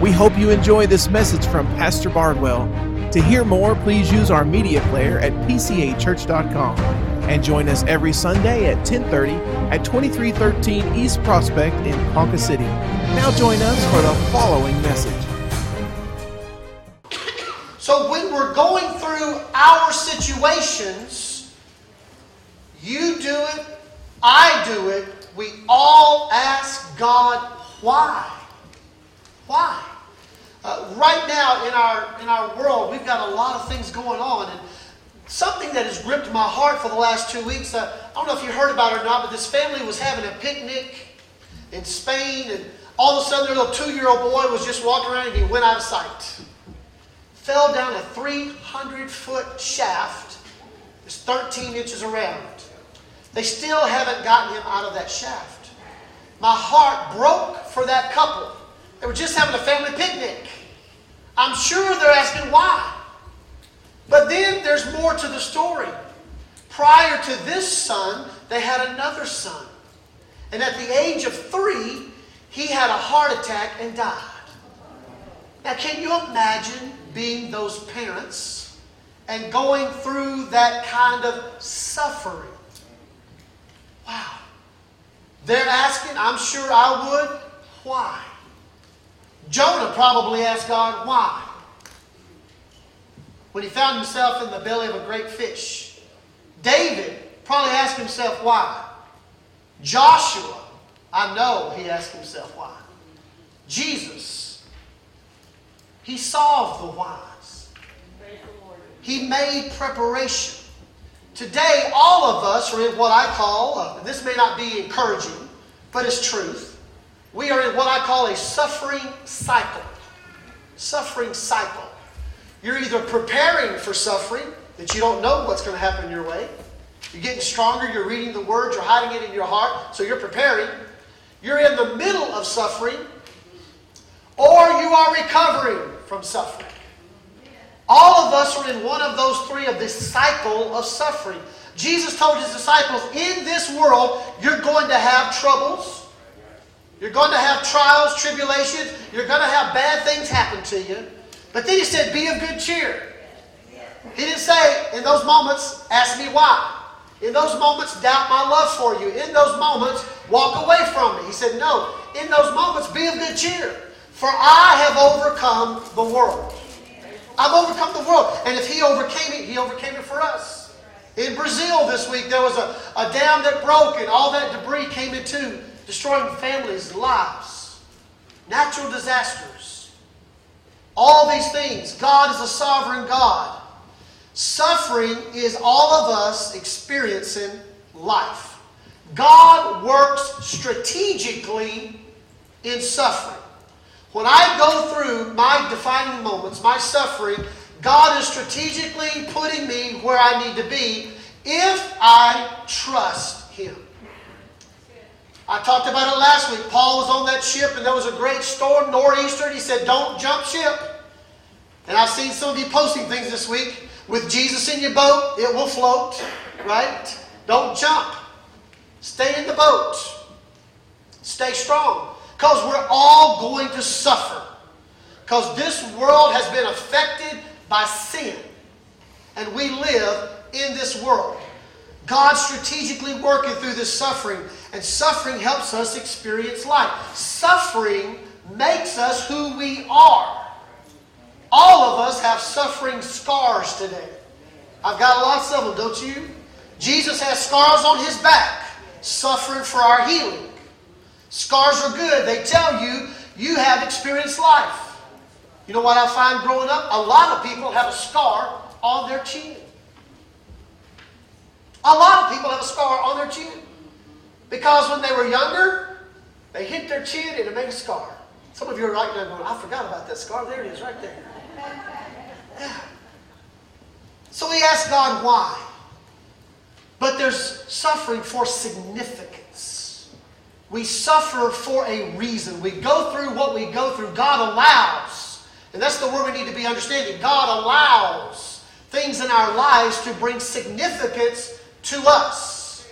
We hope you enjoy this message from Pastor Bardwell. To hear more, please use our media player at pcachurch.com and join us every Sunday at 10:30 at 2313 East Prospect in Ponca City. Now join us for the following message. So when we're going through our situations, you do it, I do it, we all ask God why. Why? Uh, right now in our in our world, we've got a lot of things going on, and something that has gripped my heart for the last two weeks. Uh, I don't know if you heard about it or not, but this family was having a picnic in Spain, and all of a sudden their little two-year-old boy was just walking around and he went out of sight. Fell down a 300-foot shaft, it's 13 inches around. They still haven't gotten him out of that shaft. My heart broke for that couple. They were just having a family picnic. I'm sure they're asking why. But then there's more to the story. Prior to this son, they had another son. And at the age of three, he had a heart attack and died. Now, can you imagine being those parents and going through that kind of suffering? Wow. They're asking, I'm sure I would, why? Jonah probably asked God why. When he found himself in the belly of a great fish. David probably asked himself why. Joshua, I know he asked himself why. Jesus, he solved the whys. He made preparation. Today, all of us are in what I call, uh, this may not be encouraging, but it's truth. We are in what I call a suffering cycle. Suffering cycle. You're either preparing for suffering, that you don't know what's going to happen your way. You're getting stronger, you're reading the words, you're hiding it in your heart, so you're preparing. You're in the middle of suffering, or you are recovering from suffering. All of us are in one of those three of this cycle of suffering. Jesus told his disciples, in this world, you're going to have troubles. You're going to have trials, tribulations. You're going to have bad things happen to you. But then he said, be of good cheer. He didn't say, in those moments, ask me why. In those moments, doubt my love for you. In those moments, walk away from me. He said, no. In those moments, be of good cheer. For I have overcome the world. I've overcome the world. And if he overcame it, he overcame it for us. In Brazil this week, there was a, a dam that broke and all that debris came into destroying families' lives. Natural disasters. All these things. God is a sovereign God. Suffering is all of us experiencing life. God works strategically in suffering. When I go through my defining moments, my suffering, God is strategically putting me where I need to be if I trust Him. I talked about it last week. Paul was on that ship and there was a great storm, nor'easter, and he said, Don't jump ship. And I've seen some of you posting things this week. With Jesus in your boat, it will float, right? Don't jump. Stay in the boat. Stay strong. Because we're all going to suffer. Because this world has been affected by sin. And we live in this world. God's strategically working through this suffering, and suffering helps us experience life. Suffering makes us who we are. All of us have suffering scars today. I've got lots of them, don't you? Jesus has scars on his back, suffering for our healing. Scars are good. They tell you you have experienced life. You know what I find growing up? A lot of people have a scar on their chin. A lot of people have a scar on their chin. Because when they were younger, they hit their chin and it made a scar. Some of you are right now going, I forgot about that scar. There it is, right there. So we ask God why. But there's suffering for significance. We suffer for a reason. We go through what we go through. God allows. And that's the word we need to be understanding. God allows things in our lives to bring significance to us.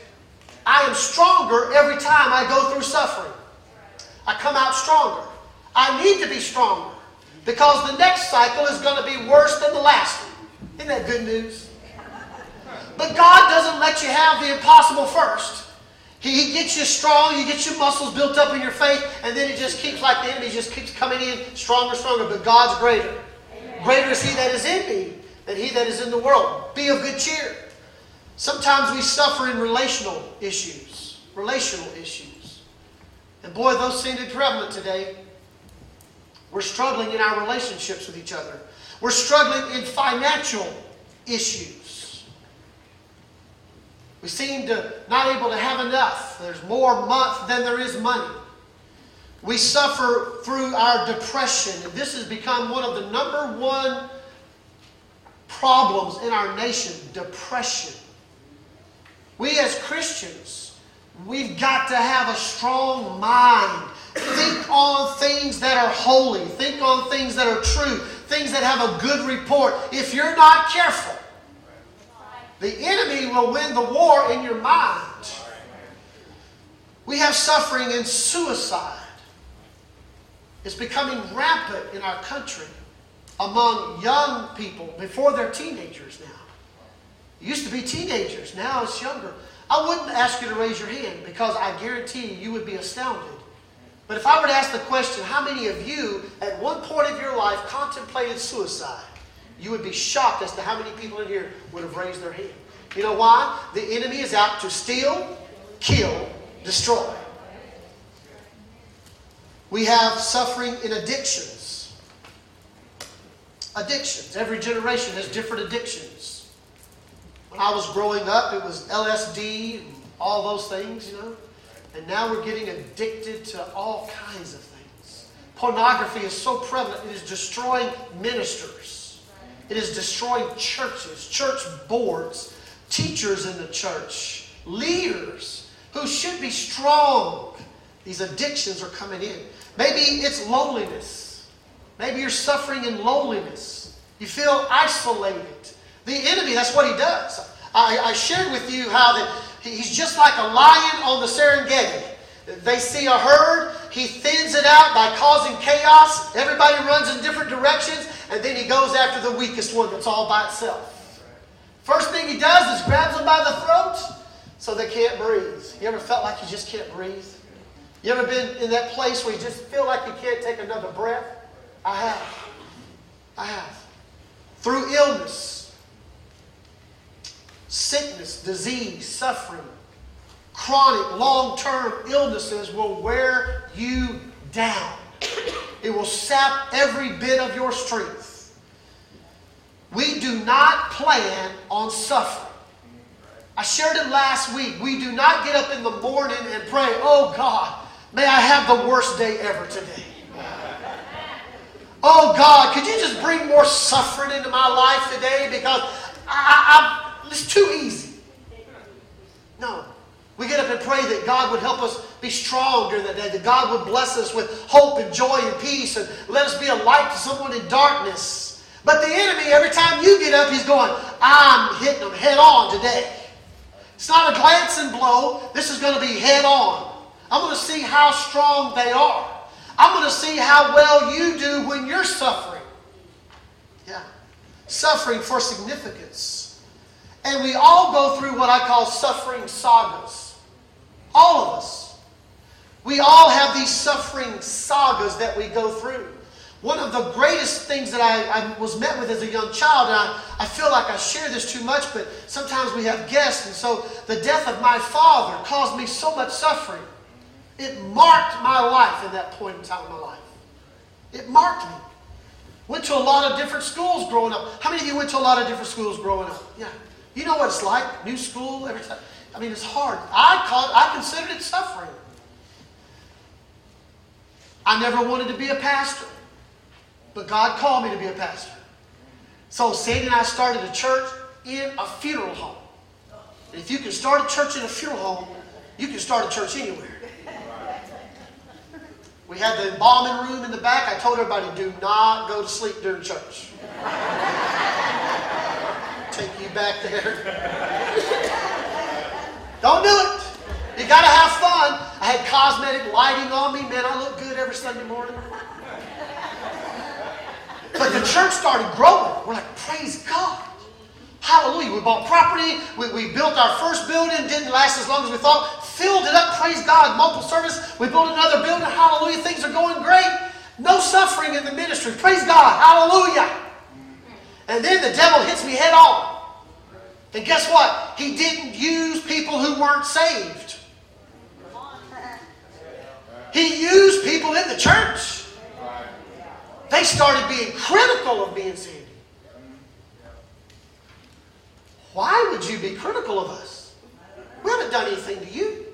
I am stronger every time I go through suffering. I come out stronger. I need to be stronger because the next cycle is going to be worse than the last one. Isn't that good news? But God doesn't let you have the impossible first. He gets you strong, you get your muscles built up in your faith, and then it just keeps like the enemy just keeps coming in stronger, stronger. But God's greater. Greater is He that is in me than He that is in the world. Be of good cheer. Sometimes we suffer in relational issues. Relational issues. And boy, those seem to be prevalent today. We're struggling in our relationships with each other. We're struggling in financial issues. We seem to not able to have enough. There's more month than there is money. We suffer through our depression, and this has become one of the number one problems in our nation depression. We as Christians, we've got to have a strong mind. Think on things that are holy, think on things that are true, things that have a good report. If you're not careful, the enemy will win the war in your mind. We have suffering and suicide. It's becoming rampant in our country among young people before they're teenagers now. It used to be teenagers, now it's younger. I wouldn't ask you to raise your hand because I guarantee you, you would be astounded. But if I were to ask the question, how many of you at one point of your life contemplated suicide? You would be shocked as to how many people in here would have raised their hand. You know why? The enemy is out to steal, kill, destroy. We have suffering in addictions. Addictions. Every generation has different addictions. When I was growing up, it was LSD and all those things, you know. And now we're getting addicted to all kinds of things. Pornography is so prevalent, it is destroying ministers, it is destroying churches, church boards, teachers in the church, leaders who should be strong. These addictions are coming in. Maybe it's loneliness. Maybe you're suffering in loneliness. You feel isolated. The enemy, that's what he does. I, I shared with you how that he's just like a lion on the Serengeti. They see a herd, he thins it out by causing chaos. Everybody runs in different directions, and then he goes after the weakest one that's all by itself. First thing he does is grabs them by the throat so they can't breathe. You ever felt like you just can't breathe? You ever been in that place where you just feel like you can't take another breath? I have. I have. Through illness, sickness, disease, suffering, chronic, long term illnesses will wear you down. It will sap every bit of your strength. We do not plan on suffering. I shared it last week. We do not get up in the morning and pray, oh God, May I have the worst day ever today. Oh God, could you just bring more suffering into my life today because I, I, it's too easy. No. We get up and pray that God would help us be strong during that day, that God would bless us with hope and joy and peace and let us be a light to someone in darkness. But the enemy, every time you get up, he's going, I'm hitting them head on today. It's not a glancing blow. This is going to be head on. I'm going to see how strong they are. I'm going to see how well you do when you're suffering. Yeah. Suffering for significance. And we all go through what I call suffering sagas. All of us. We all have these suffering sagas that we go through. One of the greatest things that I, I, was met with as a young child, and I, I feel like I share this too much, but sometimes we have guests, and so the death of my father caused me so much suffering. It marked my life in that point in time in my life. It marked me. Went to a lot of different schools growing up. How many of you went to a lot of different schools growing up? Yeah. You know what it's like, new school, every time. I mean, it's hard. I called, I considered it suffering. I never wanted to be a pastor, but God called me to be a pastor. So Sandy and I started a church in a funeral home. And if you can start a church in a funeral home, you can start a church anywhere. We had the embalming room in the back. I told everybody, do not go to sleep during church. Take you back there. Don't do it. You got to have fun. I had cosmetic lighting on me. Man, I look good every Sunday morning. But the church started growing. We're like, praise God. Hallelujah. We bought property. We, we built our first building. Didn't last as long as we thought. Filled it up. Praise God. Multiple service. We built another building. Hallelujah. Things are going great. No suffering in the ministry. Praise God. Hallelujah. And then the devil hits me head on. And guess what? He didn't use people who weren't saved. He used people in the church. They started being critical of and Sandy. Why would you be critical of us? We haven't done anything to you.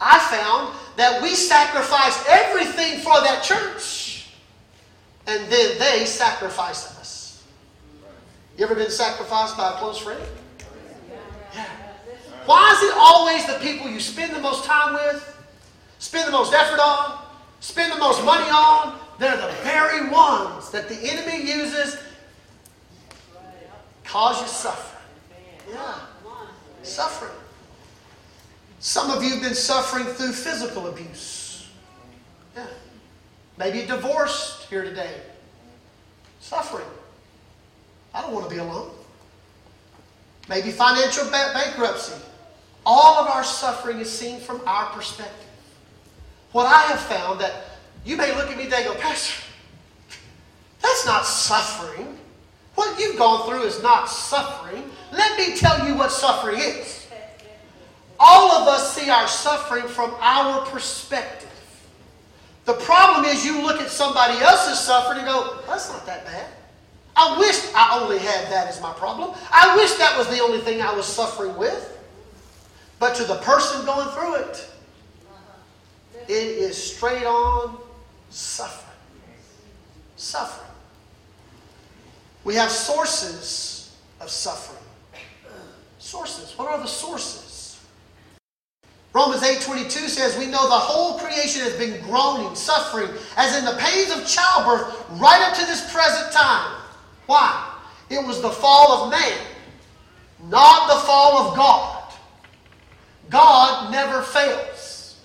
I found that we sacrificed everything for that church, and then they sacrificed us. You ever been sacrificed by a close friend? Yeah. Why is it always the people you spend the most time with, spend the most effort on, spend the most money on? They're the very ones that the enemy uses cause you suffering. Yeah. Suffering. Some of you have been suffering through physical abuse. Yeah. Maybe divorced here today. Suffering. I don't want to be alone. Maybe financial bankruptcy. All of our suffering is seen from our perspective. What I have found that you may look at me today and go, Pastor, that's not suffering. What you've gone through is not suffering. Let me tell you what suffering is. All of us see our suffering from our perspective. The problem is you look at somebody else's suffering and go, that's not that bad. I wish I only had that as my problem. I wish that was the only thing I was suffering with. But to the person going through it, it is straight on suffering. Suffering. We have sources of suffering. Sources. What are the sources? Romans 8:22 says, "We know the whole creation has been groaning, suffering, as in the pains of childbirth, right up to this present time." Why? It was the fall of man, not the fall of God. God never fails.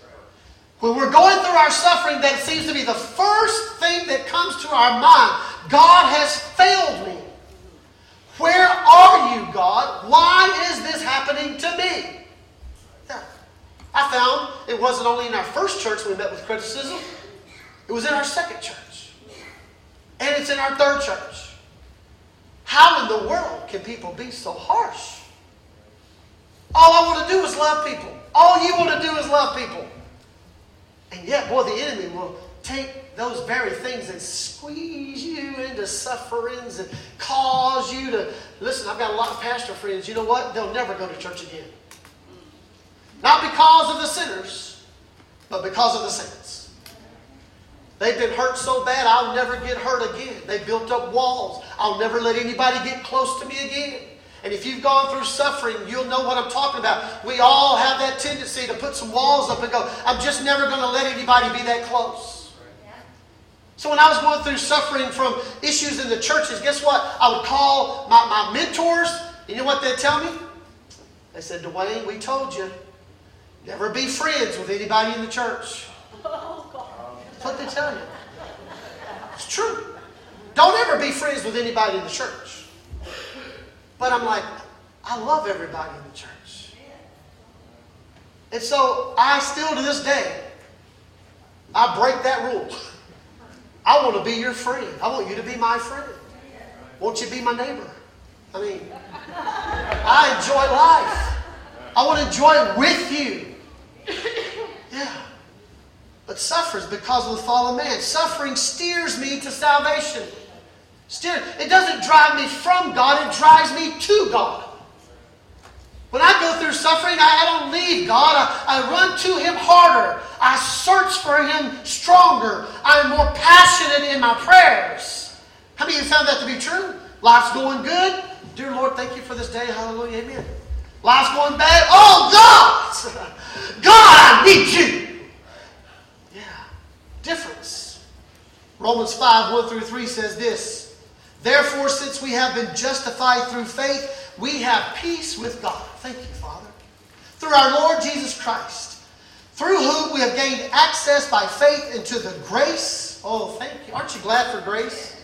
When we're going through our suffering, that seems to be the first thing that comes to our mind. God has failed me. Where are you, God? Why is this happening to me? I found it wasn't only in our first church we met with criticism, it was in our second church. And it's in our third church. How in the world can people be so harsh? All I want to do is love people. All you want to do is love people. And yet, boy, the enemy will take those very things and squeeze you into sufferings and cause you to listen. I've got a lot of pastor friends. You know what? They'll never go to church again. Not because of the sinners, but because of the saints. They've been hurt so bad, I'll never get hurt again. They built up walls. I'll never let anybody get close to me again. And if you've gone through suffering, you'll know what I'm talking about. We all have that tendency to put some walls up and go, I'm just never going to let anybody be that close. So when I was going through suffering from issues in the churches, guess what? I would call my, my mentors. You know what they'd tell me? They said, Dwayne, we told you. Never be friends with anybody in the church. Oh, That's what they tell you. It's true. Don't ever be friends with anybody in the church. But I'm like, I love everybody in the church. And so I still to this day, I break that rule. I want to be your friend. I want you to be my friend. Won't you to be my neighbor? I mean, I enjoy life. I want to enjoy it with you. But suffers because of the fall of man. Suffering steers me to salvation. Steer, it doesn't drive me from God, it drives me to God. When I go through suffering, I, I don't leave God. I, I run to Him harder. I search for Him stronger. I'm more passionate in my prayers. How many of you found that to be true? Life's going good. Dear Lord, thank you for this day. Hallelujah. Amen. Life's going bad. Oh, God! God, I need you. Difference. Romans 5 1 through 3 says this Therefore, since we have been justified through faith, we have peace with God. Thank you, Father. Through our Lord Jesus Christ, through whom we have gained access by faith into the grace. Oh, thank you. Aren't you glad for grace?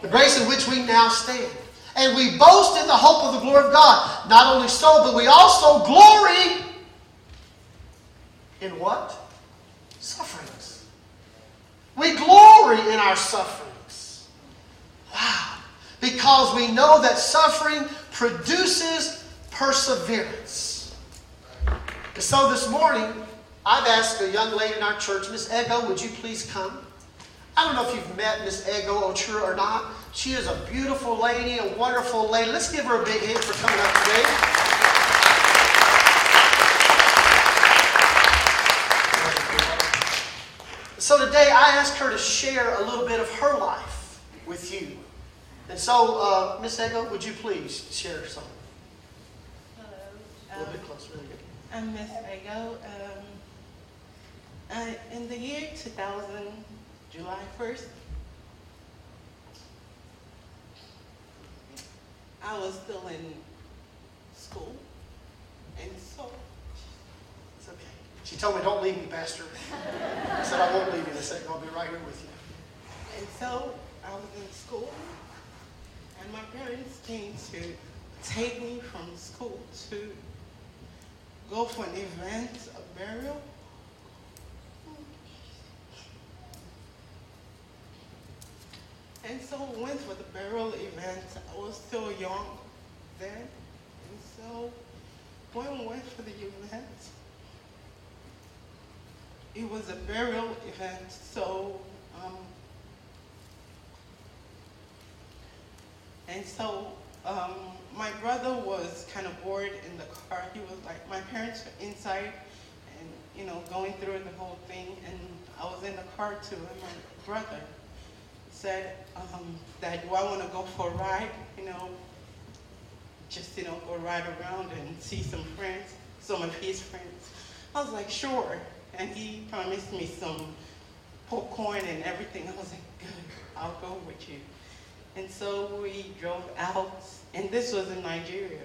The grace in which we now stand. And we boast in the hope of the glory of God. Not only so, but we also glory in what? We glory in our sufferings. Wow. Because we know that suffering produces perseverance. And so this morning, I've asked a young lady in our church, Miss Ego, would you please come? I don't know if you've met Miss Ego Ochura or not. She is a beautiful lady, a wonderful lady. Let's give her a big hand for coming up today. So today I asked her to share a little bit of her life with you. And so, uh, Miss Ego, would you please share something? Hello. A little Um, bit closer. Really good. I'm Miss Ego. Um, I, in the year 2000, July 1st, I was still in school. And so. She told me, don't leave me, Pastor. I said, I won't leave you a second. I'll be right here with you. and so I was in school, and my parents came to take me from school to go for an event, a burial. And so we went for the burial event. I was still young then. And so when we went for the event, it was a burial event. So, um, and so um, my brother was kind of bored in the car. He was like, my parents were inside and, you know, going through the whole thing. And I was in the car too. And my brother said, um, Dad, do I want to go for a ride? You know, just, you know, go ride around and see some friends, some of his friends. I was like, sure. And he promised me some popcorn and everything. I was like, good, I'll go with you. And so we drove out, and this was in Nigeria.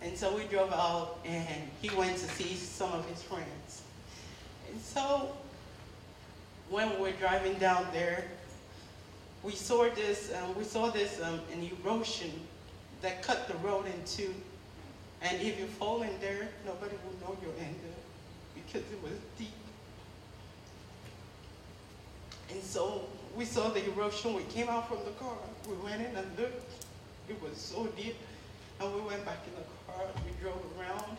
And so we drove out, and he went to see some of his friends. And so when we were driving down there, we saw this, um, we saw this um, an erosion that cut the road in two. And if you fall in there, nobody will know you're in there because it was deep. And so we saw the eruption. We came out from the car. We went in and looked. It was so deep. And we went back in the car. We drove around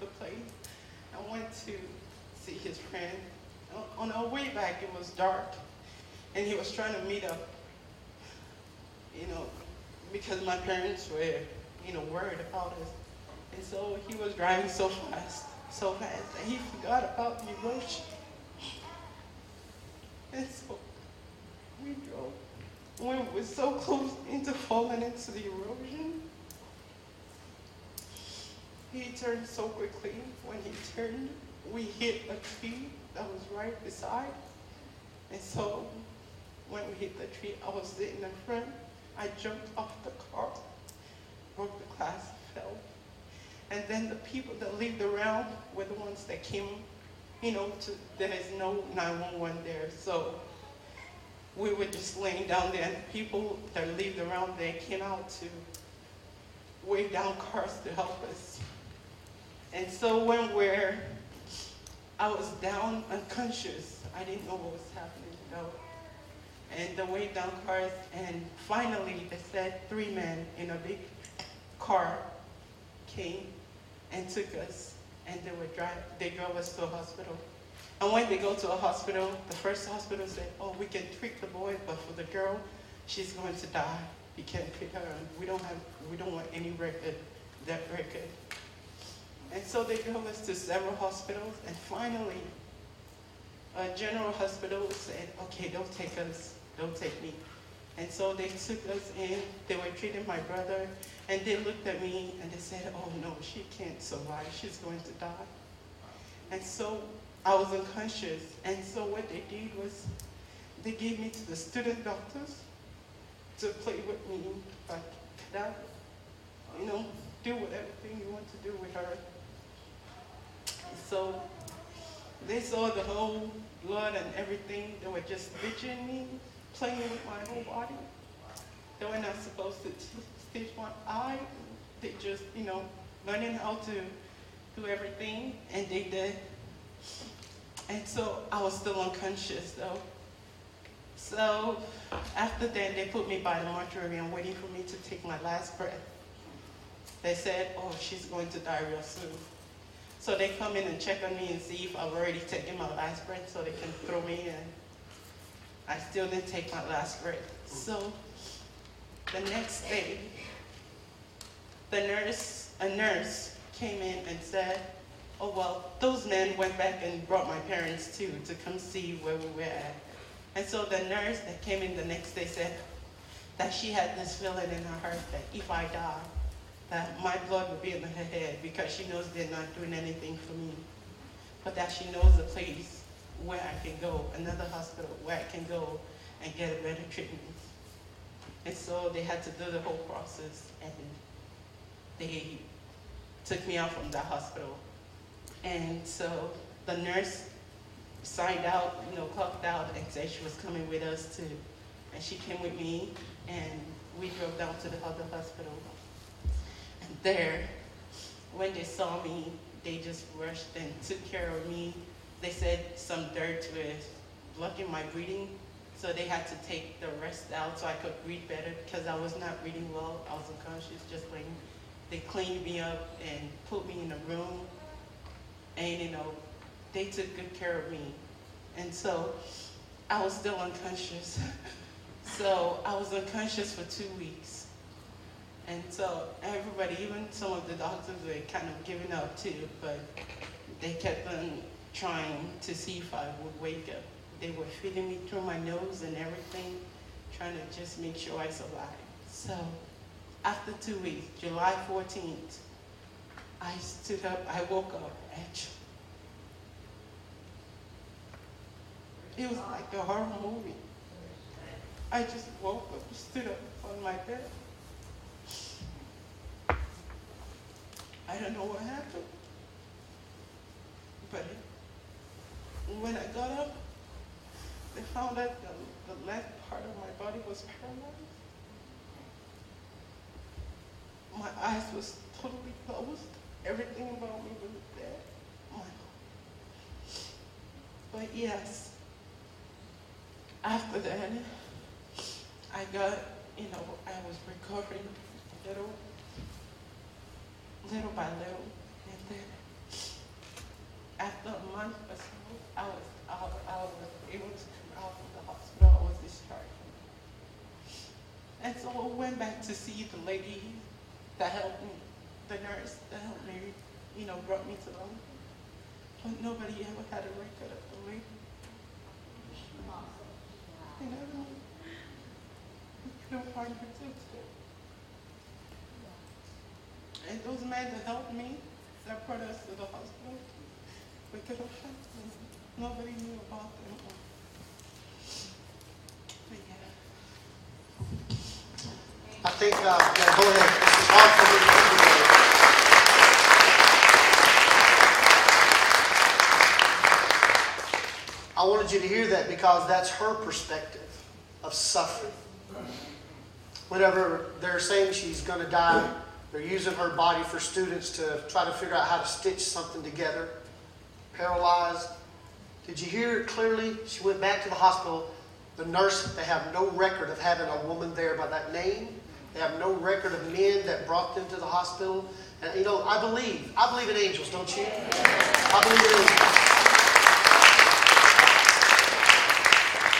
the place and went to see his friend. On our way back, it was dark. And he was trying to meet up, you know, because my parents were, you know, worried about us. And so he was driving so fast, so fast, that he forgot about the erosion. And so we drove. We were so close into falling into the erosion, he turned so quickly. When he turned, we hit a tree that was right beside. And so when we hit the tree, I was sitting in front. I jumped off the car, broke the glass, fell. And then the people that lived around were the ones that came, you know, to, there is no 911 there. So we were just laying down there, and people that lived around there came out to wave down cars to help us. And so when we're, I was down unconscious. I didn't know what was happening, though. And the wave down cars, and finally they said three men in a big car came and took us, and they were drive, they drove us to a hospital. And when they go to a hospital, the first hospital said, "Oh, we can treat the boy, but for the girl, she's going to die. You can't treat her. We don't have, we don't want any record, that record." And so they drove us to several hospitals, and finally, a general hospital said, "Okay, don't take us, don't take me." And so they took us in. They were treating my brother, and they looked at me and they said, "Oh no, she can't survive. She's going to die." And so I was unconscious. And so what they did was they gave me to the student doctors to play with me, like that, you know, do whatever thing you want to do with her. So they saw the whole blood and everything. They were just bitching me, playing with my whole body. they were not supposed to stitch one. I, They just, you know, learning how to do everything, and they did. And so I was still unconscious though. So after that, they put me by the mortuary and waiting for me to take my last breath. They said, oh, she's going to die real soon. So they come in and check on me and see if I've already taken my last breath so they can throw me in. I still didn't take my last breath. So the next day, the nurse, a nurse came in and said, oh well, those men went back and brought my parents too to come see where we were at. And so the nurse that came in the next day said that she had this feeling in her heart that if I die, that my blood will be in her head because she knows they're not doing anything for me. But that she knows the place where I can go, another hospital where I can go and get a better treatment. And so they had to do the whole process and they took me out from that hospital. And so the nurse signed out, you know, clocked out and said she was coming with us too. And she came with me and we drove down to the other hospital. And there, when they saw me, they just rushed and took care of me. They said some dirt was blocking my breathing, so they had to take the rest out so I could breathe better because I was not breathing well. I was unconscious, just like they cleaned me up and put me in a room, and you know, they took good care of me. And so I was still unconscious. so I was unconscious for two weeks. And so everybody, even some of the doctors were kind of giving up too, but they kept on trying to see if I would wake up. They were feeding me through my nose and everything, trying to just make sure I survived. So after two weeks, July 14th, I stood up, I woke up actually. It was like a horror movie. I just woke up, stood up on my bed. I don't know what happened. But when I got up, they found out the, the left part of my body was paralyzed. My eyes was totally closed. Everything about me was dead. My- But yes, after that, I got, you know, I was recovering little, little by little. After a month or so, I was, I, I was able to come out of the hospital. I was discharged. And so I went back to see the lady that helped me, the nurse that helped me, you know, brought me to the hospital. But nobody ever had a record of the lady. And I don't, we couldn't find her. And those men that helped me, that brought us to the hospital, could have found them. Nobody knew about them. But yeah. I think, uh, yeah, go ahead. I wanted you to hear that because that's her perspective of suffering. Whenever they're saying she's going to die, they're using her body for students to try to figure out how to stitch something together. Paralyzed. Did you hear it clearly? She went back to the hospital. The nurse, they have no record of having a woman there by that name. They have no record of men that brought them to the hospital. And you know, I believe, I believe in angels, don't you? I believe in angels.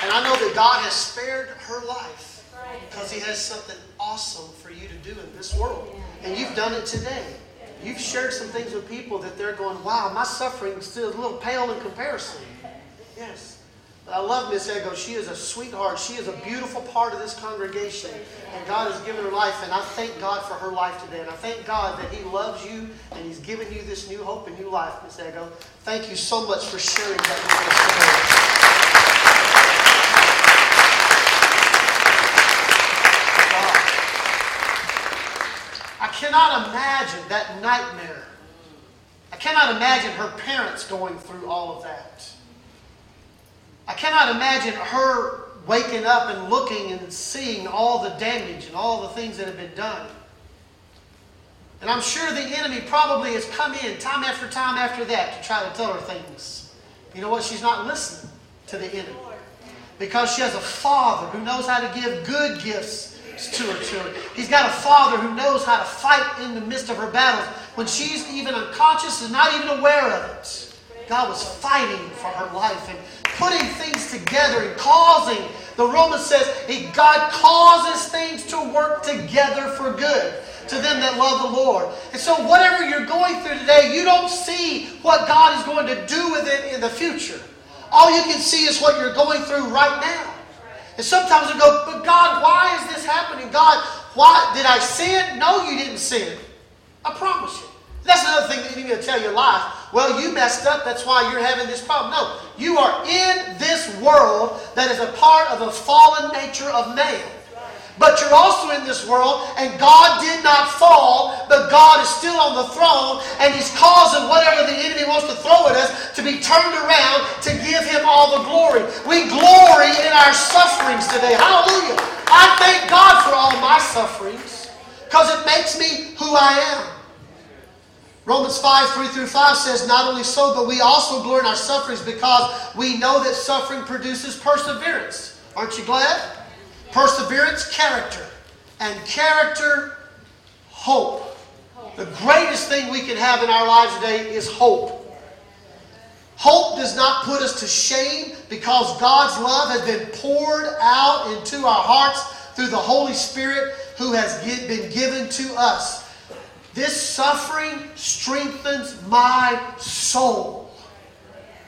And I know that God has spared her life because He has something awesome for you to do in this world. And you've done it today. You've shared some things with people that they're going, wow, my suffering is still a little pale in comparison. Yes. But I love Miss Ego. She is a sweetheart. She is a beautiful part of this congregation. And God has given her life. And I thank God for her life today. And I thank God that He loves you and He's given you this new hope and new life, Miss Ego. Thank you so much for sharing that with us today. Cannot imagine that nightmare. I cannot imagine her parents going through all of that. I cannot imagine her waking up and looking and seeing all the damage and all the things that have been done. And I'm sure the enemy probably has come in time after time after that to try to tell her things. You know what? She's not listening to the enemy. Because she has a father who knows how to give good gifts to her children. He's got a father who knows how to fight in the midst of her battles when she's even unconscious and not even aware of it. God was fighting for her life and putting things together and causing. The Romans says God causes things to work together for good to them that love the Lord. And so, whatever you're going through today, you don't see what God is going to do with it in the future. All you can see is what you're going through right now. And sometimes we go, but God, why is this happening? God, why did I sin? No, you didn't sin. I promise you. That's another thing that you need to tell your life. Well, you messed up, that's why you're having this problem. No, you are in this world that is a part of the fallen nature of man. But you're also in this world, and God did not fall, but God is still on the throne, and He's causing whatever the enemy wants to throw at us to be turned around to give Him all the glory. We glory in our sufferings today. Hallelujah. I thank God for all my sufferings because it makes me who I am. Romans 5, 3 through 5 says, Not only so, but we also glory in our sufferings because we know that suffering produces perseverance. Aren't you glad? Perseverance, character. And character, hope. The greatest thing we can have in our lives today is hope. Hope does not put us to shame because God's love has been poured out into our hearts through the Holy Spirit who has been given to us. This suffering strengthens my soul.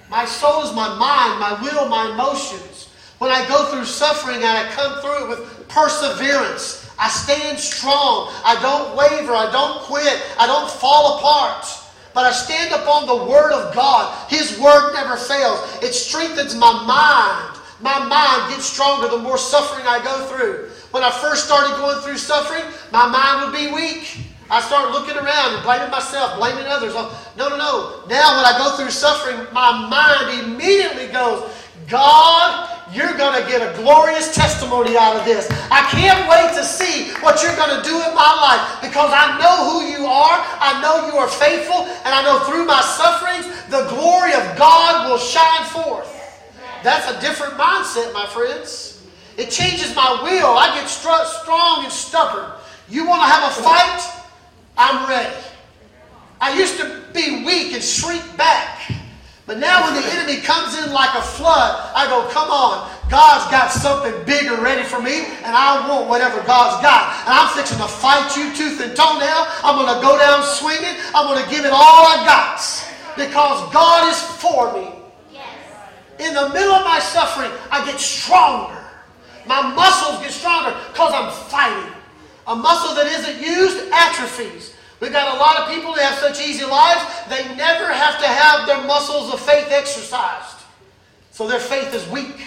My soul is my mind, my will, my emotions. When I go through suffering and I come through it with perseverance, I stand strong. I don't waver. I don't quit. I don't fall apart. But I stand upon the Word of God. His Word never fails. It strengthens my mind. My mind gets stronger the more suffering I go through. When I first started going through suffering, my mind would be weak. I start looking around and blaming myself, blaming others. Oh, no, no, no. Now, when I go through suffering, my mind immediately goes, God, you're going to get a glorious testimony out of this. I can't wait to see what you're going to do in my life because I know who you are. I know you are faithful. And I know through my sufferings, the glory of God will shine forth. That's a different mindset, my friends. It changes my will. I get strong and stubborn. You want to have a fight? I'm ready. I used to be weak and shrink back. But now when the enemy comes in like a flood, I go, come on. God's got something bigger ready for me, and I want whatever God's got. And I'm fixing to fight you tooth and toe now. I'm going to go down swinging. I'm going to give it all I got because God is for me. In the middle of my suffering, I get stronger. My muscles get stronger because I'm fighting. A muscle that isn't used atrophies. We've got a lot of people that have such easy lives, they never have to have their muscles of faith exercised. So their faith is weak.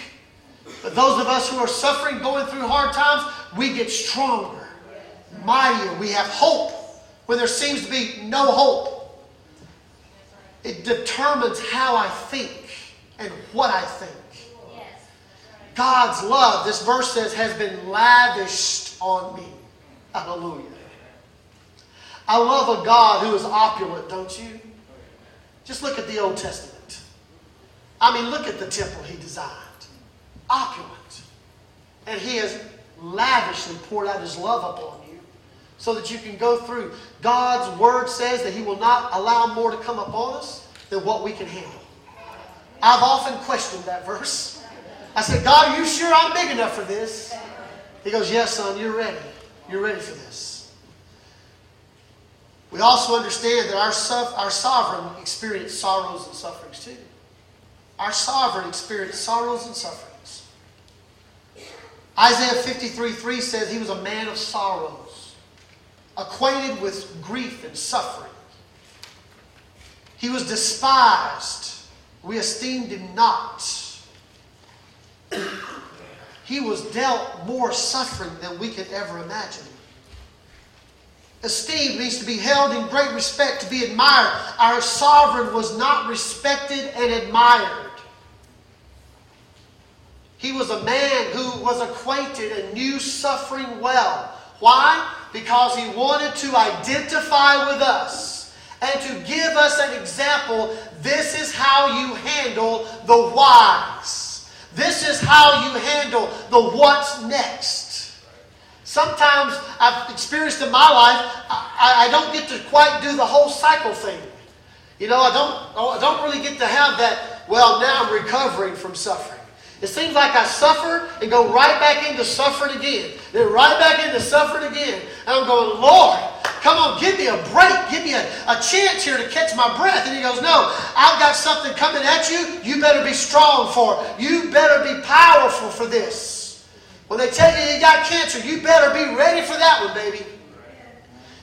But those of us who are suffering, going through hard times, we get stronger, mightier. We have hope when there seems to be no hope. It determines how I think and what I think. God's love, this verse says, has been lavished on me. Hallelujah. I love a God who is opulent, don't you? Just look at the Old Testament. I mean, look at the temple he designed. Opulent. And he has lavishly poured out his love upon you so that you can go through. God's word says that he will not allow more to come upon us than what we can handle. I've often questioned that verse. I said, God, are you sure I'm big enough for this? He goes, Yes, son, you're ready. You're ready for this. We also understand that our, our sovereign experienced sorrows and sufferings too. Our sovereign experienced sorrows and sufferings. Isaiah 53 3 says he was a man of sorrows, acquainted with grief and suffering. He was despised. We esteemed him not. he was dealt more suffering than we could ever imagine. Esteemed means to be held in great respect, to be admired. Our sovereign was not respected and admired. He was a man who was acquainted and knew suffering well. Why? Because he wanted to identify with us and to give us an example. This is how you handle the whys. This is how you handle the what's next. Sometimes I've experienced in my life, I, I don't get to quite do the whole cycle thing. You know, I don't, oh, I don't really get to have that, well, now I'm recovering from suffering. It seems like I suffer and go right back into suffering again. Then right back into suffering again. And I'm going, Lord, come on, give me a break. Give me a, a chance here to catch my breath. And he goes, No, I've got something coming at you. You better be strong for it. You better be powerful for this. When they tell you you got cancer, you better be ready for that one, baby.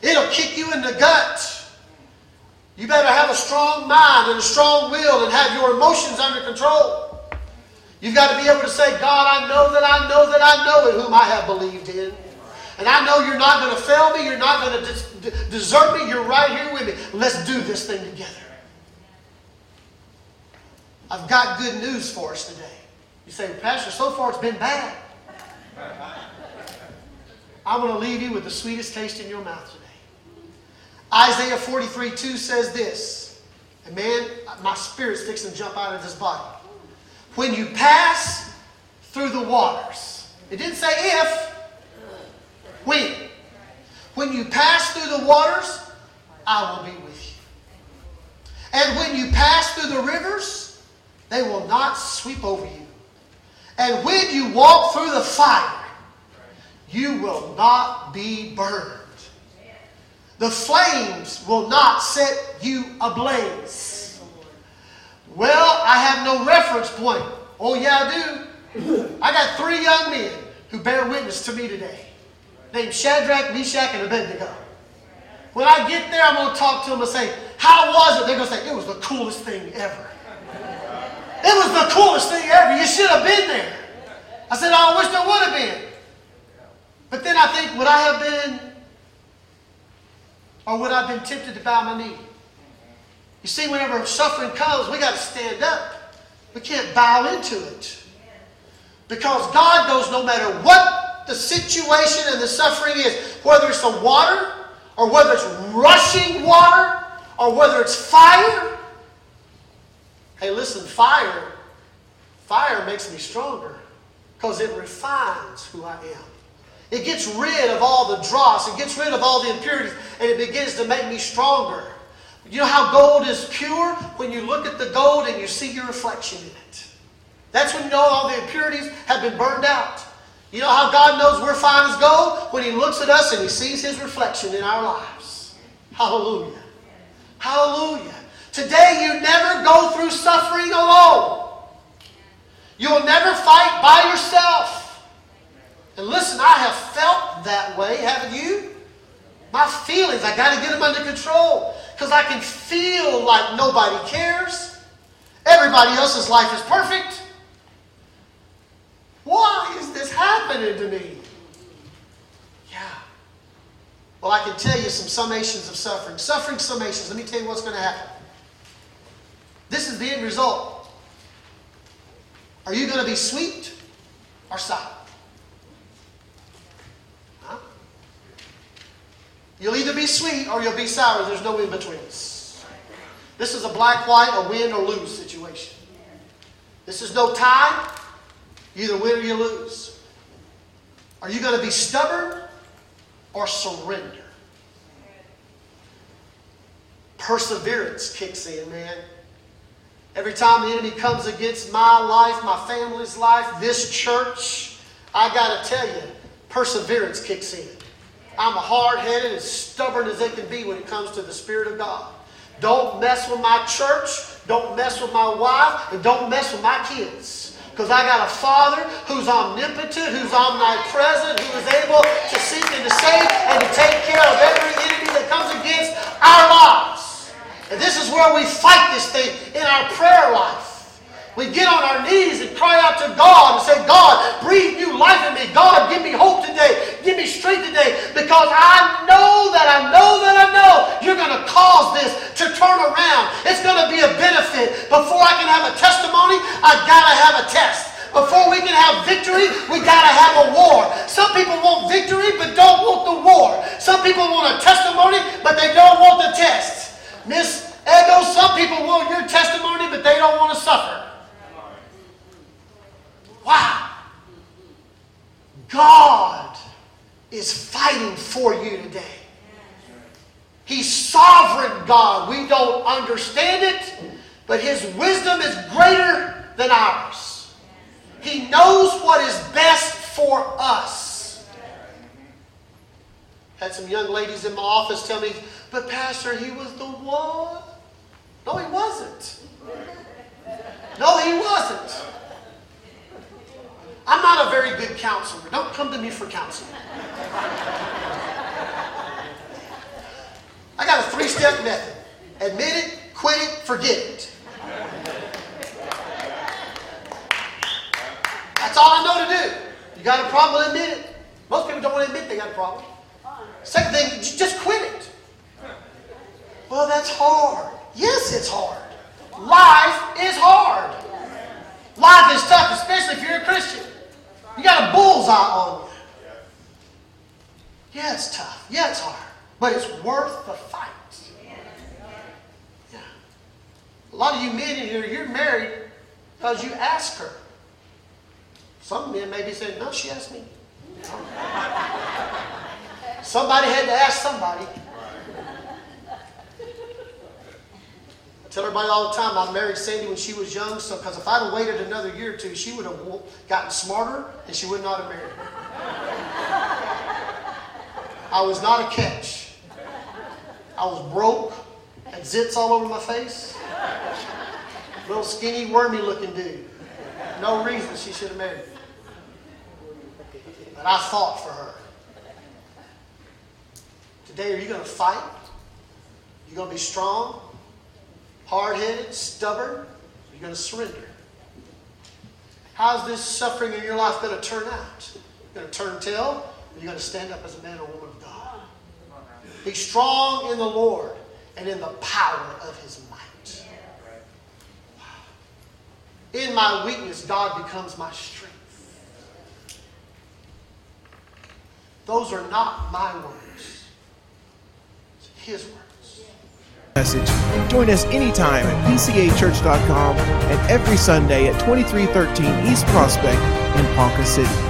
It'll kick you in the gut. You better have a strong mind and a strong will and have your emotions under control. You've got to be able to say, God, I know that I know that I know in whom I have believed in. And I know you're not going to fail me. You're not going to desert me. You're right here with me. Let's do this thing together. I've got good news for us today. You say, Pastor, so far it's been bad. I'm going to leave you with the sweetest taste in your mouth today. Isaiah 43 2 says this. And man, my spirit's fixing to jump out of this body. When you pass through the waters, it didn't say if, when. When you pass through the waters, I will be with you. And when you pass through the rivers, they will not sweep over you. And when you walk through the fire, you will not be burned. The flames will not set you ablaze. Well, I have no reference point. Oh, yeah, I do. I got three young men who bear witness to me today, named Shadrach, Meshach, and Abednego. When I get there, I'm going to talk to them and say, How was it? They're going to say, It was the coolest thing ever. It was the coolest thing ever. You should have been there. I said, I wish there would have been. But then I think, would I have been or would I have been tempted to bow my knee? You see, whenever suffering comes, we got to stand up. We can't bow into it. Because God knows no matter what the situation and the suffering is, whether it's the water, or whether it's rushing water, or whether it's fire. Hey, listen, fire, fire makes me stronger because it refines who I am. It gets rid of all the dross, it gets rid of all the impurities, and it begins to make me stronger. You know how gold is pure? When you look at the gold and you see your reflection in it. That's when you know all the impurities have been burned out. You know how God knows we're fine as gold? When He looks at us and He sees His reflection in our lives. Hallelujah. Hallelujah. Today you never go through suffering alone. You'll never fight by yourself. And listen, I have felt that way, haven't you? My feelings, I got to get them under control because I can feel like nobody cares. Everybody else's life is perfect. Why is this happening to me? Yeah. Well, I can tell you some summations of suffering. Suffering summations. Let me tell you what's going to happen. This is the end result. Are you going to be sweet or sour? You'll either be sweet or you'll be sour. There's no in between. This is a black, white, a win or lose situation. This is no tie. You either win or you lose. Are you going to be stubborn or surrender? Perseverance kicks in, man. Every time the enemy comes against my life, my family's life, this church, I got to tell you, perseverance kicks in. I'm hard headed, as stubborn as they can be when it comes to the Spirit of God. Don't mess with my church, don't mess with my wife, and don't mess with my kids. Because I got a Father who's omnipotent, who's omnipresent, who is able to seek and to save and to take care of every enemy that comes against our lives. And this is where we fight this thing in our prayer life. We get on our knees and cry out to God and say, God, breathe new life in me. God, give me hope today. Give me strength today. Because I know that I know that I know you're going to cause this to turn around. It's going to be a benefit. Before I can have a testimony, I've got to have a test. Before we can have victory, we got to have a war. Some people want victory but don't want the war. Some people want a testimony but they don't want the test. Miss Ego, some people want your testimony but they don't want to suffer. Wow. God is fighting for you today. He's sovereign God. We don't understand it, but His wisdom is greater than ours. He knows what is best for us. Had some young ladies in my office tell me, but Pastor, he was the one. No, he wasn't. No, he wasn't. I'm not a very good counselor. Don't come to me for counseling. I got a three step method admit it, quit it, forget it. That's all I know to do. You got a problem, admit it. Most people don't want to admit they got a problem. Second thing, just quit it. Well, that's hard. Yes, it's hard. Life is hard. Life is tough, especially if you're a Christian. You got a bullseye on you. Yeah, it's tough. Yeah, it's hard. But it's worth the fight. Yeah. A lot of you men in here, you're married because you ask her. Some men may be saying, no, she asked me. Somebody had to ask somebody. I tell everybody all the time, I married Sandy when she was young, so because if I'd have waited another year or two, she would have gotten smarter and she would not have married me. I was not a catch. I was broke, had zits all over my face. Little skinny, wormy looking dude. No reason she should have married me. But I fought for her. Today, are you going to fight? You going to be strong, hard headed, stubborn? Or you going to surrender? How's this suffering in your life going to turn out? You going to turn tail? Are you going to stand up as a man or woman of God? Be strong in the Lord and in the power of his might. In my weakness, God becomes my strength. Those are not my words, his words. Message. Join us anytime at pcachurch.com and every Sunday at 2313 East Prospect in Ponca City.